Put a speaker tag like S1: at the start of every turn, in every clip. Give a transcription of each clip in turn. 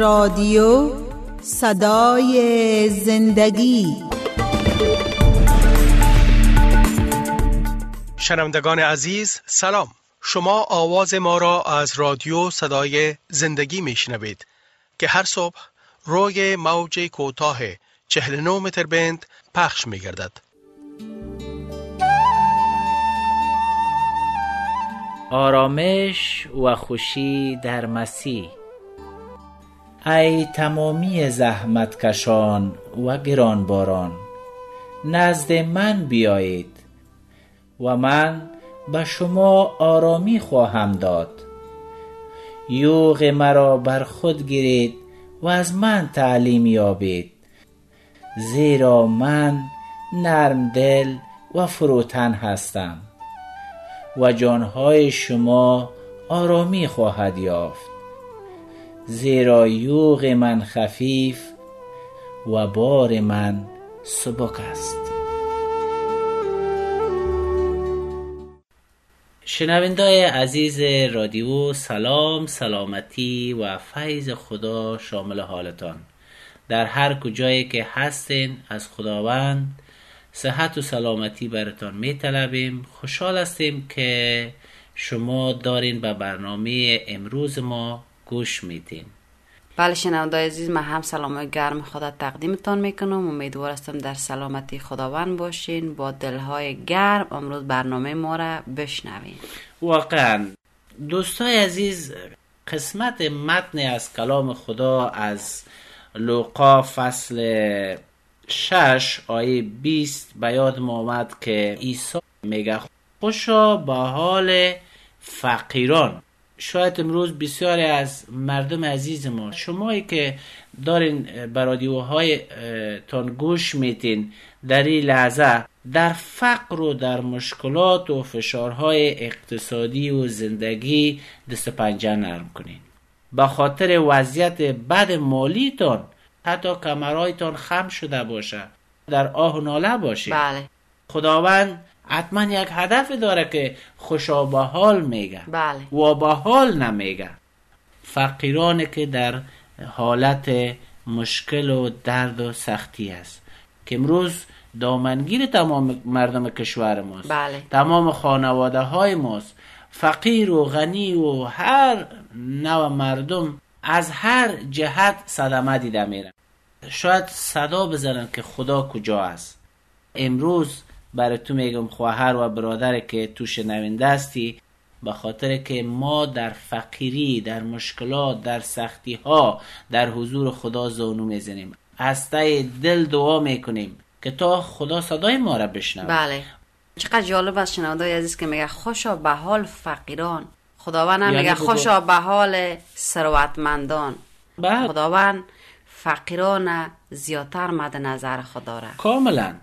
S1: رادیو صدای زندگی.
S2: شنوندگان عزیز سلام. شما آواز ما را از رادیو صدای زندگی میشنوید که هر صبح روی موج کوتاه 49 متر بند پخش می گردد.
S3: آرامش و خوشی در مسیح. ای تمامی زحمتکشان و گرانباران نزد من بیایید و من به شما آرامی خواهم داد. یوغ مرا بر خود گیرید و از من تعلیم یابید زیرا من نرم دل و فروتن هستم و جانهای شما آرامی خواهد یافت. زیرا یوغ من خفیف و بار من سبک است. شنوندای عزیز رادیو سلام سلامتی و فیض خدا شامل حالتان. در هر کجایی که هستین از خداوند صحت و سلامتی براتان می طلبیم خوشحال هستیم که شما دارین به برنامه امروز ما گوش میتین
S4: بله شنوندای عزیز من هم سلام گرم خدا تقدیمتان می‌کنم. امیدوار هستم در سلامتی خداوند باشین. با دلهای گرم امروز برنامه ما را بشنوین
S3: واقعا. دوستای عزیز قسمت متن از کلام خدا از لوقا فصل شش آیه 20 به یاد ما آمد که عیسی میگه خوشا به حال فقیران. شاید امروز بسیاری از مردم عزیز ما شمایی که دارین برادیوهای تان گوش میتین در این لحظه در فقر و در مشکلات و فشارهای اقتصادی و زندگی دست پنجه نرم کنین. به خاطر وضعیت بد مالیتان حتی کمرهایتان خم شده باشه. در آه و ناله باشید
S4: بله.
S3: خداوند حتما یک هدف داره که خوشا به حال میگه.
S4: بله.
S3: و به حال نمیگه. فقیرانی که در حالت مشکل و درد و سختی است. که امروز دامنگیر تمام مردم کشور ماست.
S4: بله.
S3: تمام خانواده های ماست. فقیر و غنی و هر نوع مردم از هر جهت صدمه دیده میرن. شاید صدا بزنن که خدا کجا است. امروز برای تو میگم خواهر و برادر که تو شنونده هستی به خاطر که ما در فقیری در مشکلات در سختی ها در حضور خدا زانو می‌زنیم. از دل دعا می‌کنیم که تا خدا صدای ما را بشنوه.
S4: بله. چقدر جالب است شنوندای عزیز که میگه خوشا به حال فقیران. خداوند هم
S3: یعنی
S4: میگه خوشا به حال ثروتمندان.
S3: بعد
S4: خداوند فقیران زیادتر مد نظر خدا را.
S3: کاملا.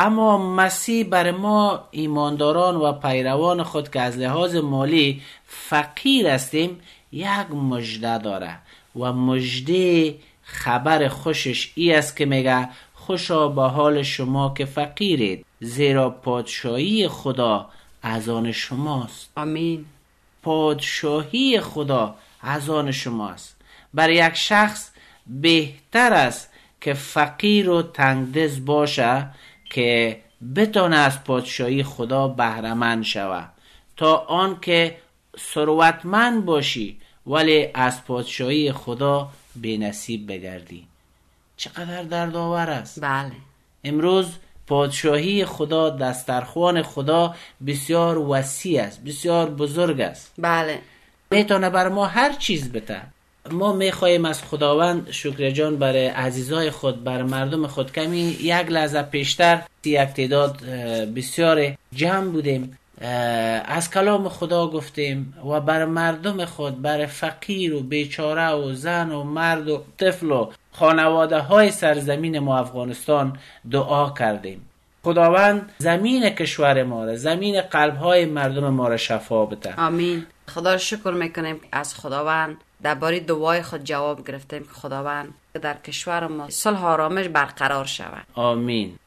S3: اما مسیح بر ما ایمانداران و پیروان خود که از لحاظ مالی فقیر هستیم یک مژده داره و مژده خبر خوشش ای است که میگه خوشا به حال شما که فقیرید زیرا پادشاهی خدا از آن شماست.
S4: آمین.
S3: پادشاهی خدا از آن شماست. برای یک شخص بهتر است که فقیر و تنگدز باشه که بتانه از پادشاهی خدا بهرمند شود تا آنکه ثروتمند باشی ولی از پادشاهی خدا بنصیب بگردی. چقدر دردآور است.
S4: بله.
S3: امروز پادشاهی خدا دسترخوان خدا بسیار وسیع است بسیار بزرگ است.
S4: بله.
S3: می‌تونه بر ما هر چیز بده. ما می‌خواهیم از خداوند شکر جان برای عزیزای خود بر مردم خود. کمی یک لحظه پیشتر یک تعداد بسیار جمع بودیم. از کلام خدا گفتیم و بر مردم خود بر فقیر و بیچاره و زن و مرد و طفل و خانواده های سرزمین ما افغانستان دعا کردیم. خداوند زمین کشور ما را زمین قلب های مردم ما را شفا بده.
S4: آمین. خدا رو شکر می‌کنیم از خداوند. درباره دعای خود جواب گرفتیم که خداوند در کشور ما صلح آرامش برقرار شود.
S3: آمین.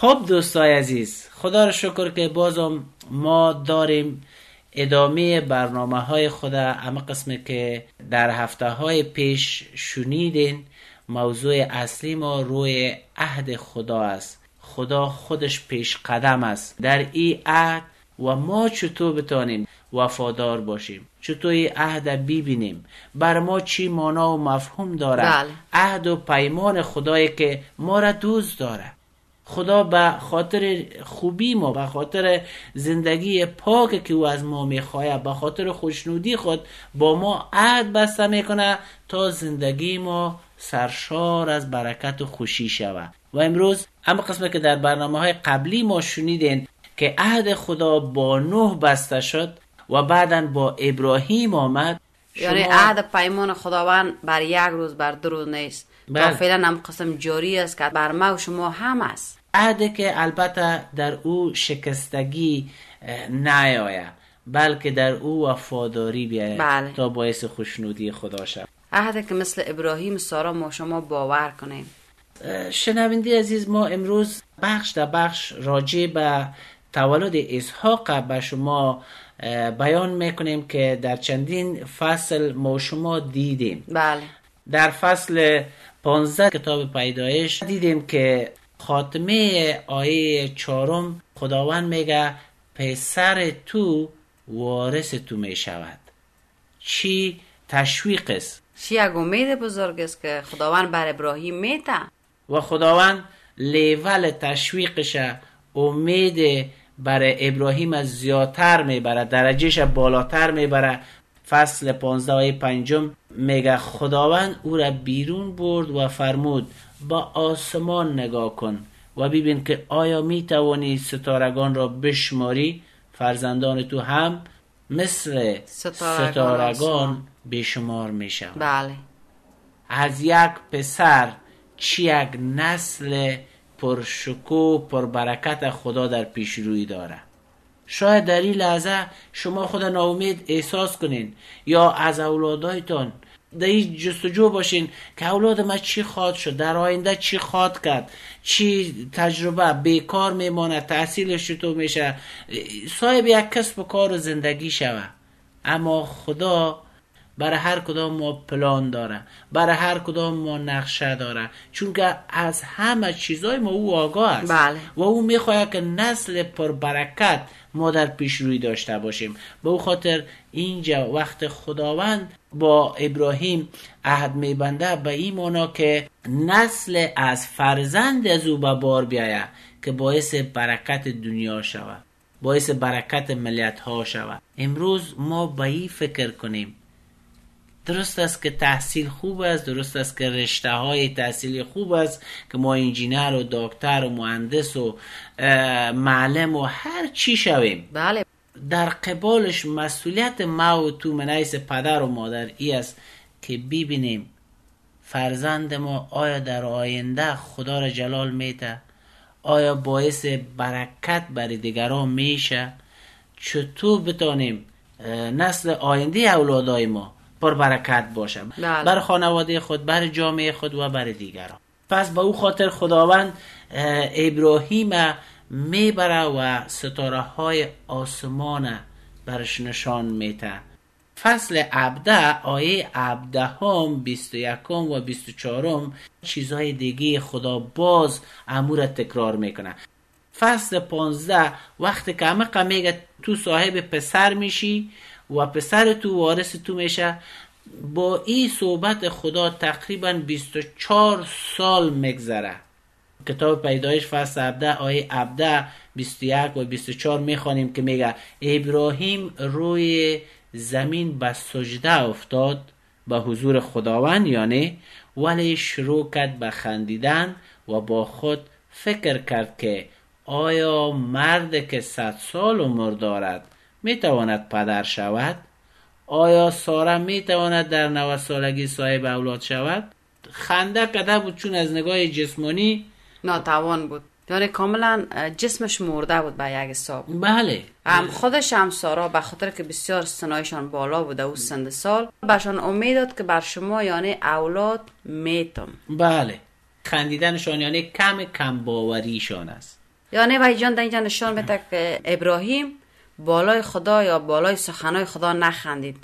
S3: خب دوستای عزیز خدا رو شکر که بازم ما داریم ادامه برنامه های خدا اما قسمی که در هفته های پیش شنیدین. موضوع اصلی ما روی عهد خدا است. خدا خودش پیش قدم است. در این عهد و ما چطور بتانیم وفادار باشیم؟ چطور این عهد ببینیم؟ بر ما چی مانا و مفهوم داره
S4: بله.
S3: عهد و پیمان خدایی که ما را دوست داره خدا به خاطر خوبی ما به خاطر زندگی پاک که او از ما می‌خواه به خاطر خوشنودی خود با ما عهد بسته می‌کنه تا زندگی ما سرشار از برکت و خوشی شود. و امروز اما قسمه که در برنامه های قبلی ما شنیدین که عهد خدا با نوح بسته شد و بعدا با ابراهیم آمد
S4: یعنی عهد پیمان خداوند بر یک روز بر دو روز نیست
S3: بله.
S4: تا فعلا هم قسم جاری است که بر ما و شما هم است
S3: عهدی که البته در او شکستگی نیاید بلکه در او وفاداری بیاید
S4: بله.
S3: تا باعث خوشنودی خدا شد
S4: عهدی که مثل ابراهیم سارا ما شما باور کنیم
S3: اه، شنونده عزیز ما امروز بخش در بخش راجع به تولد اسحاق به شما بیان می‌کنیم که در چندین فصل ما شما دیدیم.
S4: بله.
S3: در فصل 15 کتاب پیدایش دیدیم که خاتمه آیه چهارم خداوند میگه پسر تو وارث تو می شود چی تشویق است؟
S4: چی یک امید بزرگ است که خداوند بر ابراهیم میته
S3: و خداوند لیول تشویقش امید برای ابراهیم از زیادتر می‌بره درجهش بالاتر می‌بره. فصل 15 آیه پنجم میگه خداوند او را بیرون برد و فرمود با آسمان نگاه کن و ببین که آیا می‌توانی ستارگان را بشماری؟ فرزندان تو هم مثل
S4: ستارگان
S3: ستارگان. بشمار می‌شوند.
S4: بله.
S3: از یک پسر چی یک نسل پرشکو پربرکت خدا در پیش روی داره شاید در این لحظه شما خود ناامید احساس کنین یا از اولادایتان در این جستجو باشین که اولاد ما چی خواد شد در آینده چی خواد کرد چی تجربه بیکار میمانه تحصیلش چطور میشه صاحب یک کسب و کار و زندگی شوه اما خدا برای هر کدام ما پلان داره برای هر کدام ما نقشه داره. چون که از همه چیزای ما او آگاه است.
S4: بله.
S3: و او می‌خواهد که نسل پربرکت ما در پیش روی داشته باشیم. به او خاطر اینجا وقت خداوند با ابراهیم عهد میبنده به این معنا که نسل از فرزند از او به بار بیاید که باعث برکت دنیا شود باعث برکت ملت ها شود. امروز ما به این فکر کنیم. درست است که تحصیل خوب است درست است که رشته های تحصیلی خوب است که ما انجینر و دکتر و مهندس و معلم و هر چی شویم.
S4: بله.
S3: در قبالش مسئولیت ما و تو منیس پدر و مادر ای است که ببینیم فرزند ما آیا در آینده خدا را جلال میته آیا باعث برکت برای دیگران میشه؟ چطور بتانیم نسل آینده اولادای ما پر برکت باشه
S4: بله.
S3: بر خانواده خود بر جامعه خود و بر دیگران. پس به او خاطر خداوند اه، ابراهیم می‌بره و ستاره های آسمان برش نشان میته فصل عبده آیه عبده هم بیست و یکم و بیست و چارم چیزهای دیگه خدا باز امور تکرار می‌کنه. فصل پانزده وقتی که همه میگه تو صاحب پسر میشی و پسر تو وارث تو میشه. با این صحبت خدا تقریبا 24 سال میگذره. کتاب پیدایش فصل 17 آیه 17 21 و 24 می‌خوانیم که میگه ابراهیم روی زمین به سجده افتاد به حضور خداوند یعنی ولی شروع کرد به خندیدن و با خود فکر کرد که آیا مرد که صد سال عمر دارد می‌تواند پدر شود؟ آیا ساره می‌تواند در 90 سالگی صاحب اولاد شود؟ خنده کده بود چون از نگاه جسمانی
S4: ناتوان بود. یعنی کاملا جسمش مرده بود به یک حساب.
S3: بله.
S4: هم خودش هم سارا به خاطر که بسیار سنایشان بالا بوده او سند سال بهشان امید داد که بر شما یعنی اولاد میتم.
S3: بله. خندیدنشان یعنی کم کم باوریشان است.
S4: یعنی وای جان در اینجا نشان که ابراهیم بالای خدا یا بالای سخنای خدا نخندید.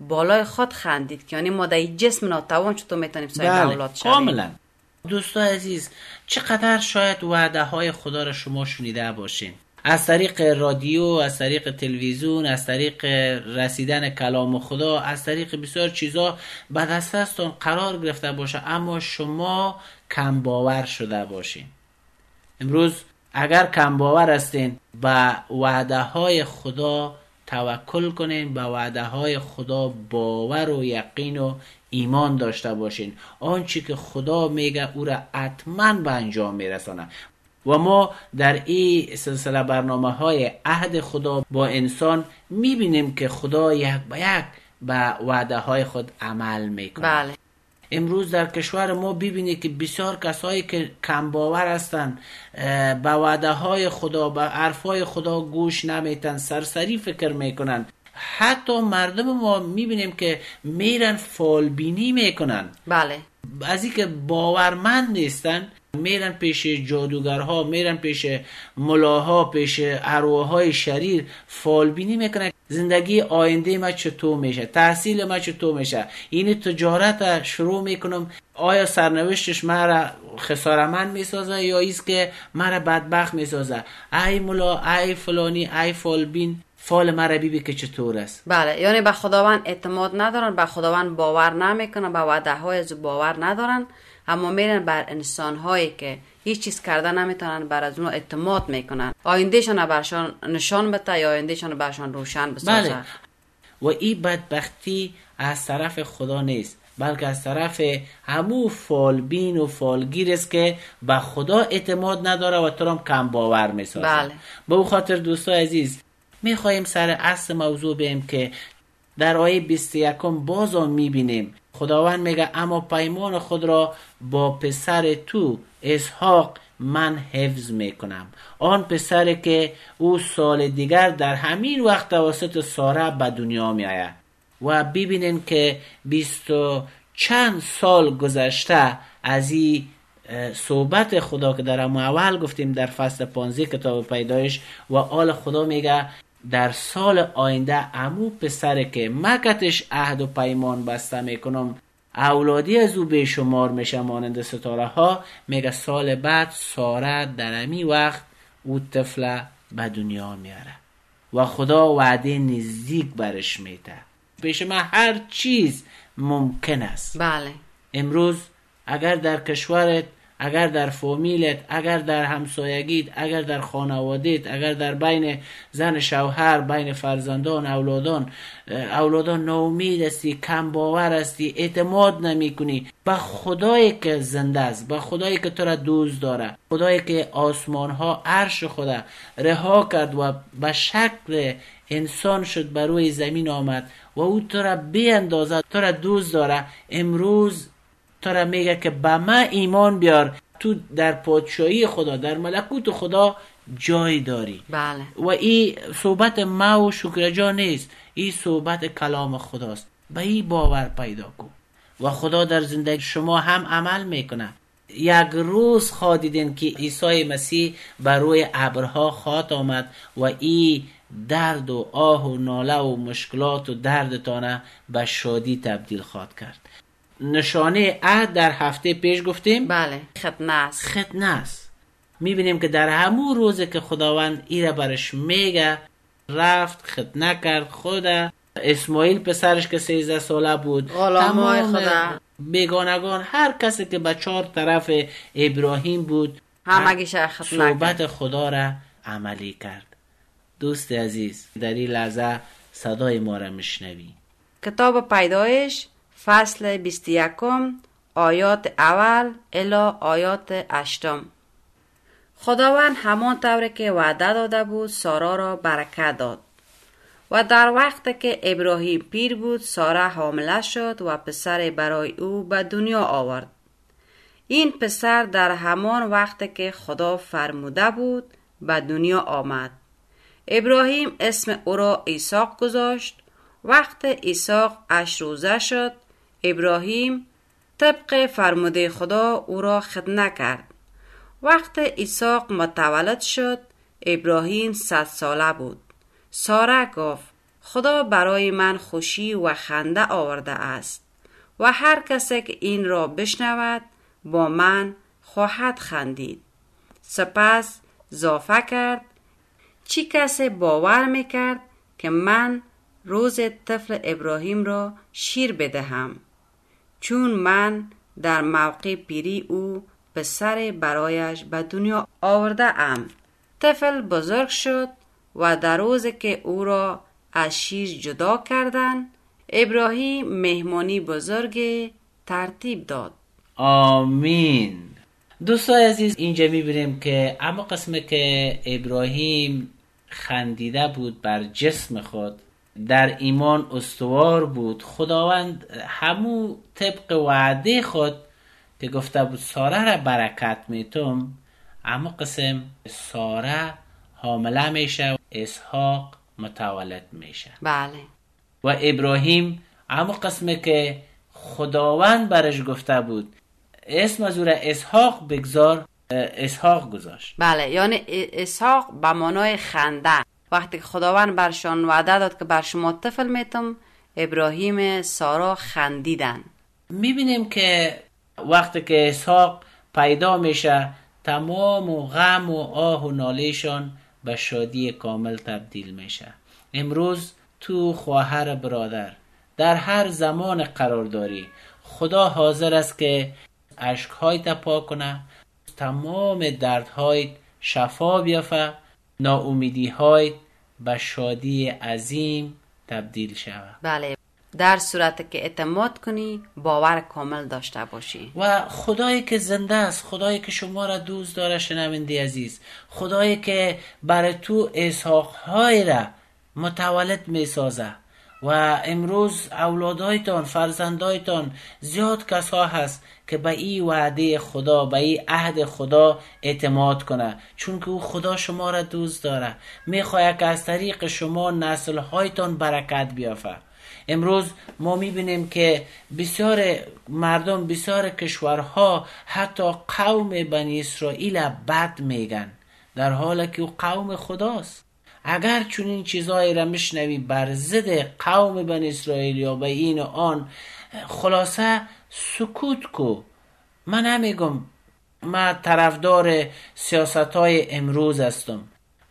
S4: بالای خود خندید که یعنی ما در جسم ناتوان چطور می‌تونیم صاحب
S3: بله
S4: اولاد شویم.
S3: کاملا. دوستان عزیز چقدر شاید وعده های خدا را شما شنیده باشین از طریق رادیو از طریق تلویزیون از طریق رسیدن کلام خدا از طریق بسیار چیزا به دستتون قرار گرفته باشه اما شما کم باور شده باشین. امروز اگر کم باور هستین به وعده های خدا توکل کنین به وعده های خدا باور و یقین و ایمان داشته باشین. آنچه که خدا میگه او را حتما به انجام میرسانه. و ما در این سلسله برنامه های عهد خدا با انسان می‌بینیم که خدا یک به یک به وعده های خود عمل می‌کنه
S4: بله.
S3: امروز در کشور ما ببینی که بسیار کسایی که کم باور هستند به وعده های خدا به حرف های خدا گوش نمیتن سرسری فکر می‌کنن. حتی مردم ما می‌بینیم که میرن فالبینی می‌کنن.
S4: بله.
S3: از اینکه باورمند نیستن میرن پیش جادوگرها میرن پیش ملاها پیش ارواحهای شریر فالبینی می‌کنن. زندگی آینده ما چطور میشه؟ تحصیل ما چطور میشه؟ این تجارت شروع می‌کنم. آیا سرنوشتش مرا خسارمند می‌سازه یا ایست که مرا بدبخت می‌سازه؟ ای ملا ای فلانی ای فالبین. فال مرا بیبی که چطور است؟
S4: بله یعنی به خداوند اعتماد ندارن به خداوند باور نمی‌کنن به وعده های از او باور ندارن اما میرن بر انسان هایی که هیچ چیز کرده نمی‌تونن بر از اونها اعتماد می‌کنن. آیندهشان برشان نشان بده یا آیندهشان برشان روشن بسازه؟
S3: بله. و این بدبختی از طرف خدا نیست بلکه از طرف همو فالبین و فالگیر است که به خدا اعتماد نداره و تو کم باور می‌سازه.
S4: بله.
S3: به خاطر دوستان عزیز می‌خواهیم سر اصل موضوع بیم که در آیه 21 باز هم می‌بینیم. خداوند میگه اما پیمان خود را با پسر تو اسحاق من حفظ می‌کنم. آن پسر که او سال دیگر در همین وقت توسط ساره به دنیا میآید. و ببینین که بیست و چند سال گذشته از این صحبت خدا که در اول گفتیم در فصل 15 کتاب پیدایش و آل خدا میگه در سال آینده امو پسر که مکتش عهد و پیمان بسته می‌کنم اولادی از او به شمار میشه مانند ستاره ها میگه سال بعد ساره در امی وقت او طفل به دنیا میاره و خدا وعده نزدیک برش میده. پیش من هر چیز ممکن است.
S4: بله.
S3: امروز اگر در کشورت اگر در فامیلت اگر در همسایگیت اگر در خانوادت اگر در بین زن شوهر بین فرزندان اولادان اولادان ناامید هستی کم باور هستی اعتماد نمی کنی به خدایی که زنده است به خدایی که تو را دوست داره خدایی که آسمان ها عرش خدا رها کرد و به شکل انسان شد بر روی زمین آمد و او تو را بی اندازه تو را دوست داره. امروز تو را میگه که به من ایمان بیار. تو در پادشاهی خدا در ملکوت خدا جای داری.
S4: بله.
S3: و این صحبت ما و شکرجا نیست. این صحبت کلام خداست. به این باور پیدا کن و خدا در زندگی شما هم عمل می‌کنه. یک روز خواهدیدین که عیسی مسیح بر روی ابرها خواهد آمد و این درد و آه و ناله و مشکلات و دردتانه به شادی تبدیل خواهد کرد. نشانه عهد در هفته پیش گفتیم؟
S4: بله ختنه است
S3: ختنه است می‌بینیم که در همون روزی که خداوند ای را برش میگه رفت ختنه کرد خود اسماعیل پسرش که 13 ساله بود
S4: غلامای
S3: تمام
S4: خدا.
S3: بیگانگان هر کسی که به چهار طرف ابراهیم بود
S4: همگیش ختنه
S3: صحبت خدا را عملی کرد. دوست عزیز در این لحظه صدای ما را میشنوی.
S4: کتاب پیدایش فصل 21 آیات اول الا آیات هشتم. خداوند همان طور که وعده داده بود سارا را برکت داد. و در وقت که ابراهیم پیر بود ساره حامله شد و پسر برای او به دنیا آورد. این پسر در همان وقت که خدا فرموده بود به دنیا آمد. ابراهیم اسم او را ایساق گذاشت. وقت ایساق اش روزه شد ابراهیم طبق فرموده خدا او را خدمه کرد وقت ایساق متولد شد ابراهیم صد ساله بود. ساره گفت خدا برای من خوشی و خنده آورده است و هر کسی که این را بشنود با من خواهد خندید. سپس زافه کرد چی کسی باور می‌کرد که من روز طفل ابراهیم را شیر بدهم؟ چون من در موقع پیری او پسر برایش به دنیا آورده ام طفل بزرگ شد و در روزی که او را از شیر جدا کردند ابراهیم مهمانی بزرگ ترتیب داد.
S3: آمین. دوستای عزیز اینجا می‌بینیم که اما قسمه که ابراهیم خندیده بود بر جسم خود در ایمان استوار بود. خداوند همو طبق وعده خود که گفته بود ساره را برکت میتم اما قسم ساره حامله میشه و اسحاق متولد میشه.
S4: بله.
S3: و ابراهیم اما قسمه که خداوند برش گفته بود اسم از اسحاق بگذار اسحاق گذاشت.
S4: بله یعنی اسحاق به معنای خنده. وقتی که خداوند برشان وعده داد که بر شما طفل میتم ابراهیم سارا خندیدن.
S3: می‌بینیم که وقتی که اسحاق پیدا میشه تمام و غم و آه و نالهشان به شادی کامل تبدیل میشه. امروز تو خواهر برادر در هر زمان قرار داری خدا حاضر است که اشکهای پاک کنه تمام دردهای شفا بیافه ناامیدی های به شادی عظیم تبدیل شود.
S4: بله. در صورت که اعتماد کنی باور کامل داشته باشی.
S3: و خدایی که زنده است خدایی که شما را دوست داره شنونده عزیز. خدایی که برای تو اسحاقهای را متولد می سازه و امروز اولادهایتان فرزندایتان زیاد کسا هست که به این وعده خدا به این عهد خدا اعتماد کنه. چون که او خدا شما را دوست داره. می‌خواهد که از طریق شما نسلهایتان برکت بیافه. امروز ما می‌بینیم که بسیار مردم بسیار کشورها حتی قوم بنی اسرائیل بد میگن در حالی که او قوم خداست. اگر چون این چیزهایی را میشنوی بر ضد قوم بن اسرائیل یا به این و آن خلاصه سکوت کو. من نمیگم من طرفدار سیاست های امروز هستم.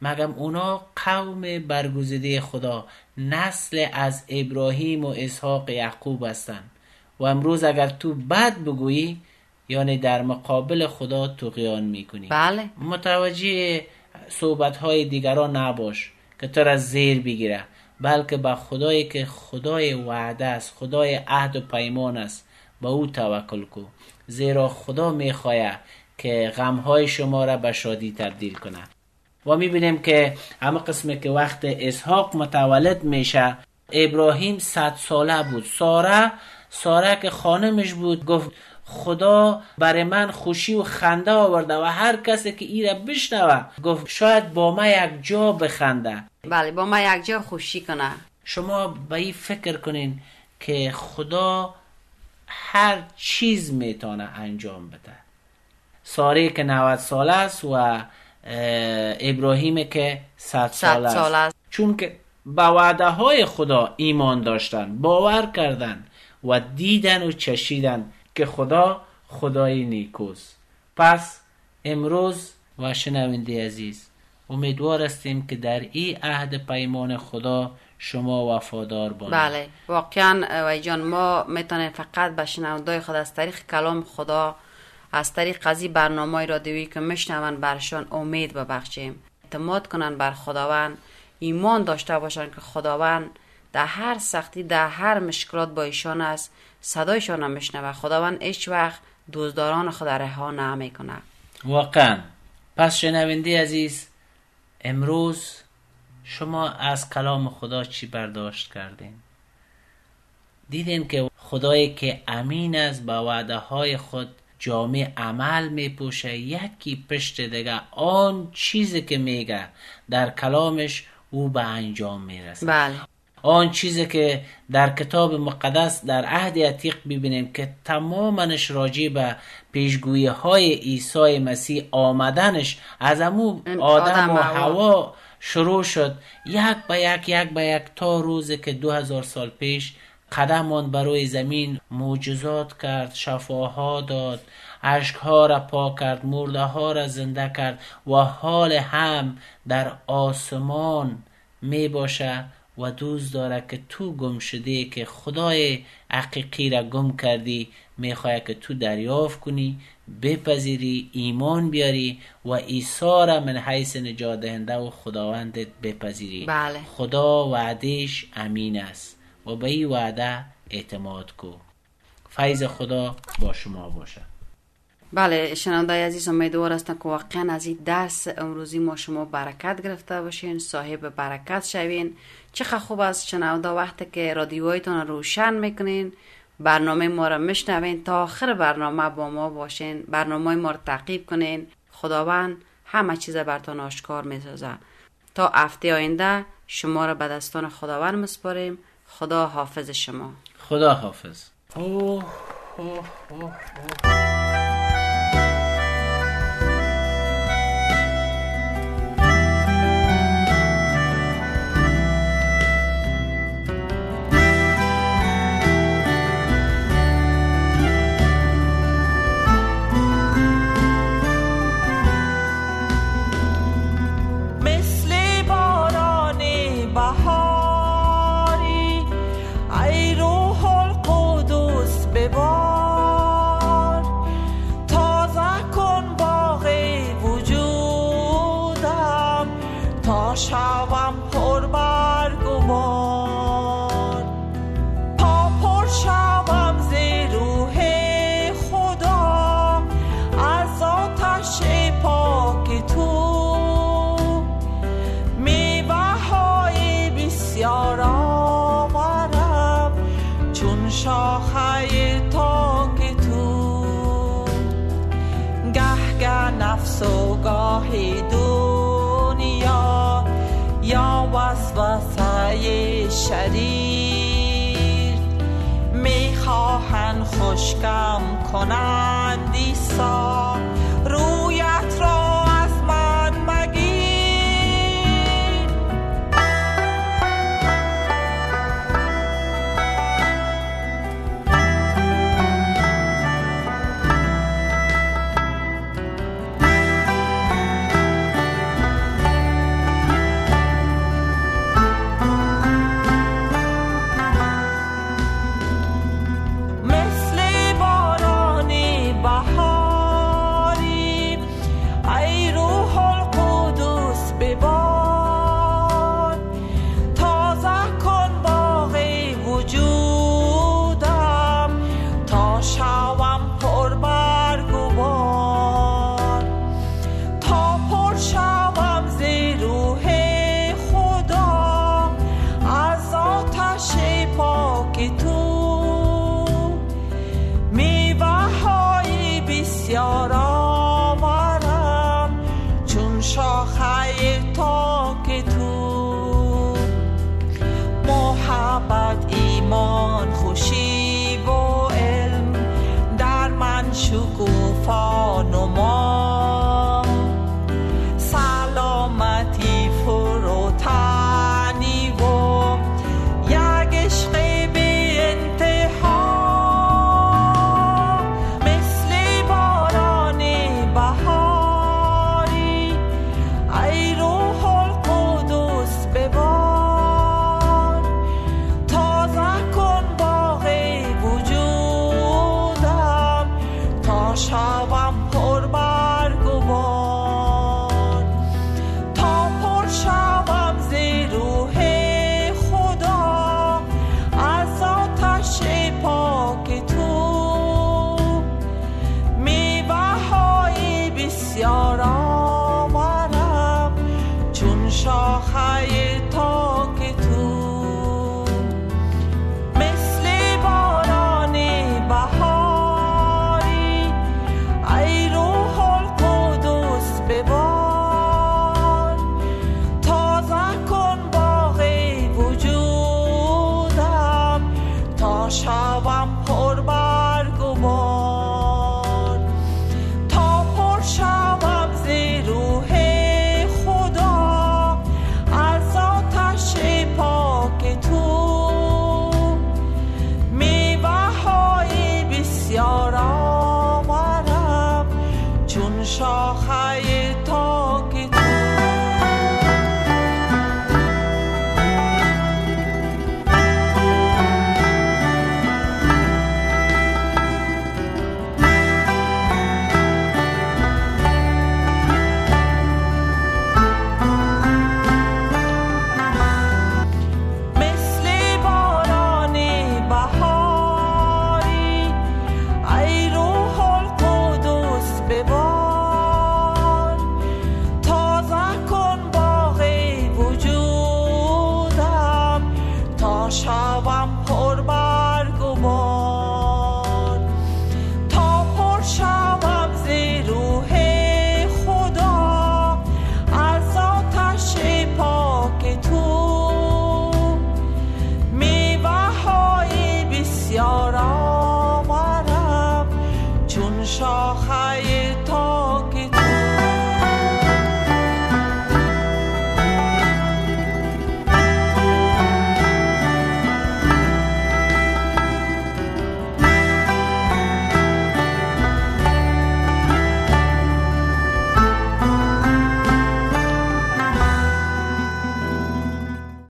S3: مگم اونا قوم برگزیده خدا نسل از ابراهیم و اسحاق یعقوب هستند و امروز اگر تو بد بگویی یعنی در مقابل خدا قیان می‌کنی.
S4: بله.
S3: متوجه صحبت های دیگران نباش که تو را زیر بگیره بلکه به خدایی که خدای وعده است خدای عهد و پیمان است به او توکل کو. زیرا خدا می‌خواهد که غمهای شما را به شادی تبدیل کنه و می‌بینیم که همه قسمه که وقت اسحاق متولد میشه ابراهیم صد ساله بود. ساره ساره که خانمش بود گفت خدا برای من خوشی و خنده آورده و هر کسی که ایره بشنوه گفت شاید با ما یک جا بخنده.
S4: بله با ما یک جا خوشی کنه.
S3: شما به این فکر کنین که خدا هر چیز می‌تونه انجام بده. ساره که 90 ساله است و ابراهیم که 100 ساله است. است. چون که به وعده های خدا ایمان داشتن باور کردن و دیدن و چشیدن. که خدا خدای نیکوست. پس امروز و شنونده عزیز امیدوار هستیم که در این عهد پیمان خدا شما وفادار باشید.
S4: بله. واقعا وی جان ما می‌تونیم فقط به شنوندای خود از طریق کلام خدا از طریق قضی برنامه رادیویی که میشنون برشان امید ببخشیم. اعتماد کنن بر خداوند ایمان داشته باشن که خداوند در هر سختی در هر مشکلات با ایشان است. صدایشان هم میشنوه خداوند هیچ وقت دوزداران خود رها نمی‌کنه
S3: واقعا. پس شنونده عزیز امروز شما از کلام خدا چی برداشت کردین؟ دیدین که خدایی که امین است با وعده های خود جامع عمل میپوشه. یکی پشت دیگه آن چیزی که میگه در کلامش او به انجام می‌رسه
S4: بله.
S3: آن چیزی که در کتاب مقدس در عهد عتیق ببینیم که تمامنش راجع به پیشگویی های عیسی مسیح آمدنش از امو آدم و هوا شروع شد. یک به یک یک به یک تا روزی که دو هزار سال پیش قدم برای زمین معجزات کرد شفاها داد ها را پاک کرد مرده ها را زنده کرد و حال هم در آسمان می باشه و دوست داره که تو گم شده که خدای حقیقی را گم کردی. می‌خواه که تو دریافت کنی بپذیری ایمان بیاری و عیسی را من حیث نجات دهنده و خداوندت بپذیری.
S4: بله.
S3: خدا وعدش امین است و به این وعده اعتماد کو فیض خدا با شما باشه
S4: بله شنونده عزیز امیدوار هستم که واقعا از این درس امروزی ما شما برکت گرفته باشین. صاحب برکت شوین. چقدر خوب است شنونده وقتی که رادیوهایتان روشن می‌کنین. برنامه ما را میشنوین. تا آخر برنامه با ما باشین. برنامه ما را تعقیب کنین. خداوند همه چیز برتان آشکار می‌سازه. تا هفته آینده شما را به دستان خداوند مسپاریم خدا حافظ شما.
S3: خدا حافظ اوه اوه اوه.
S5: خوشکم کنند ایسا